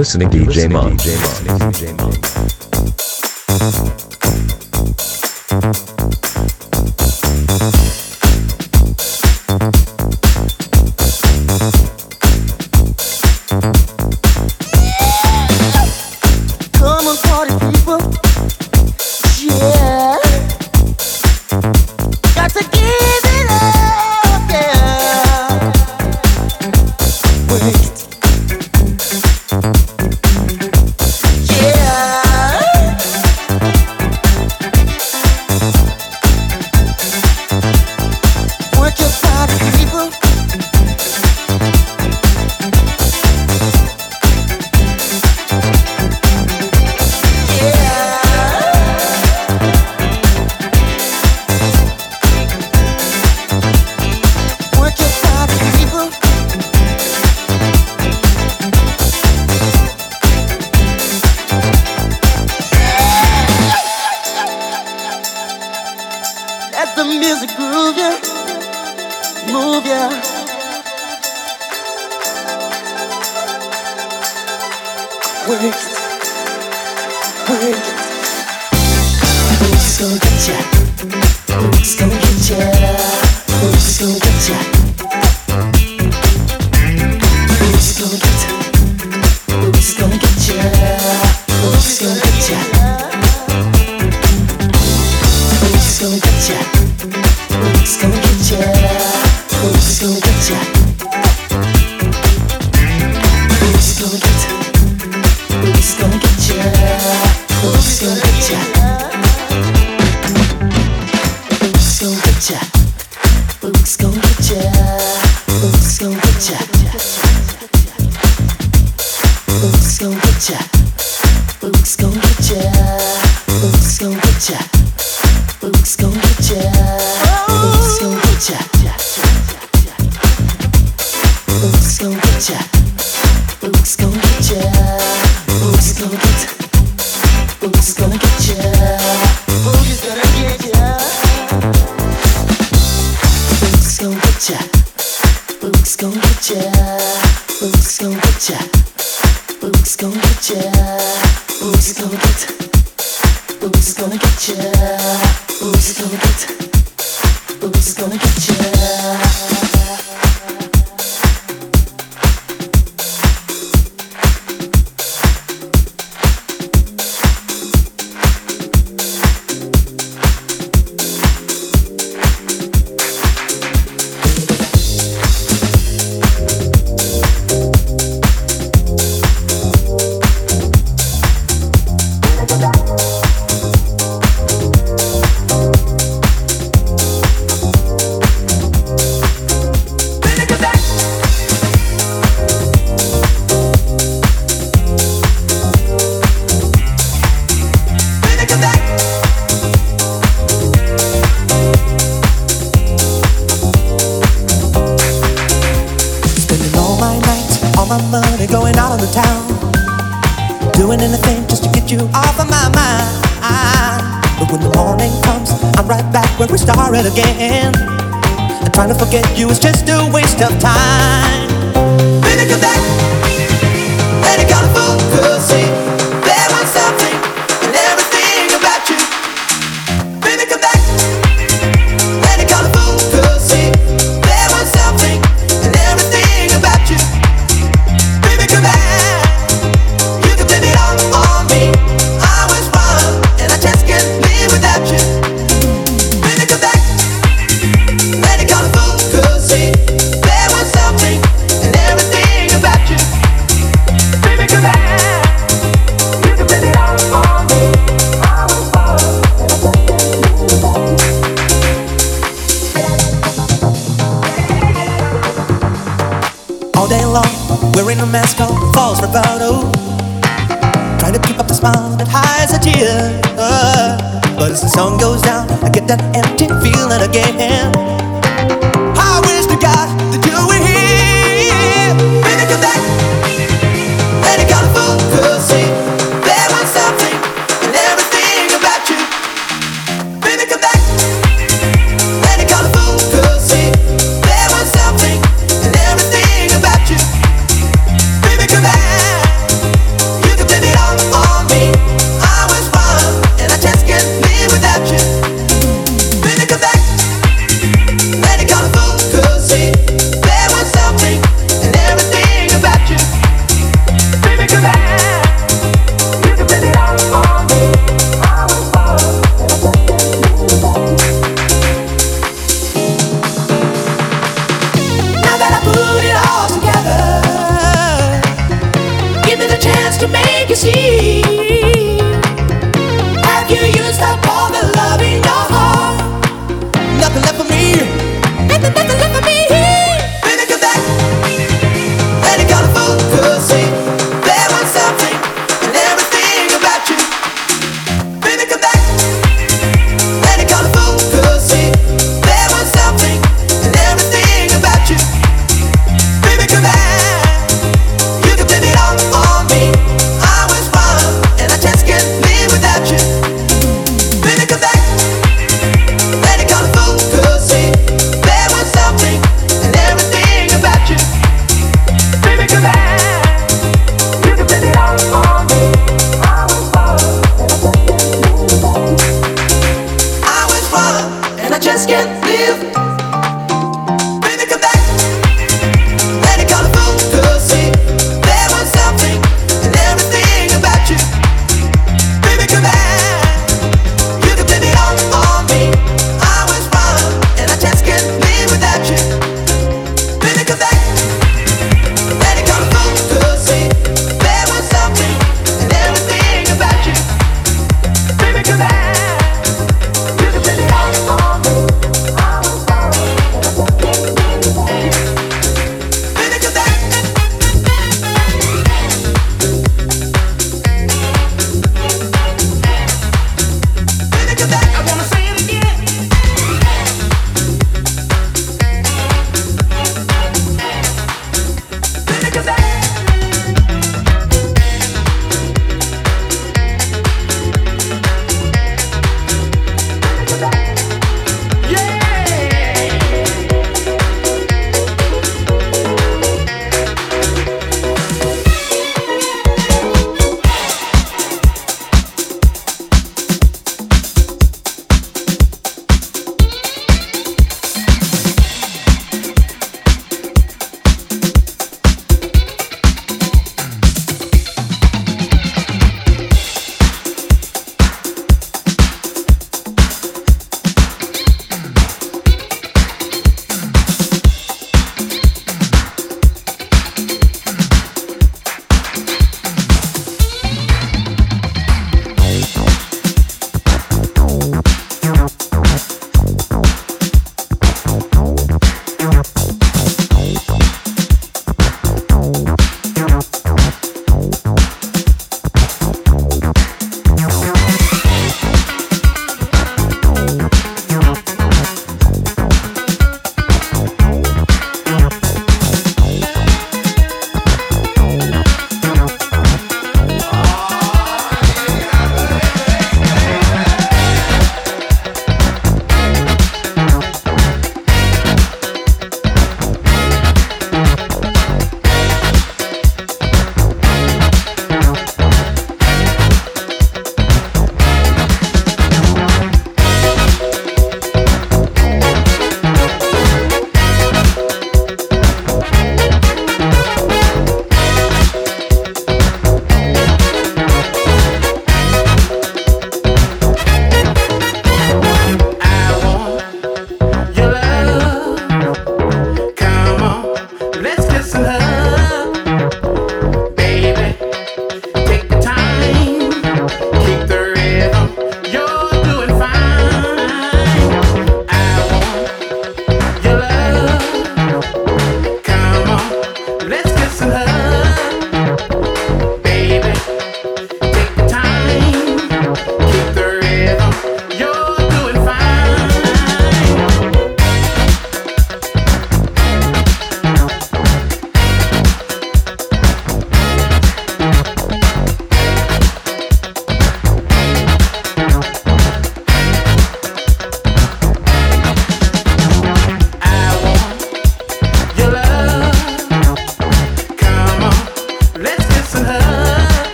listening to DJ Mon.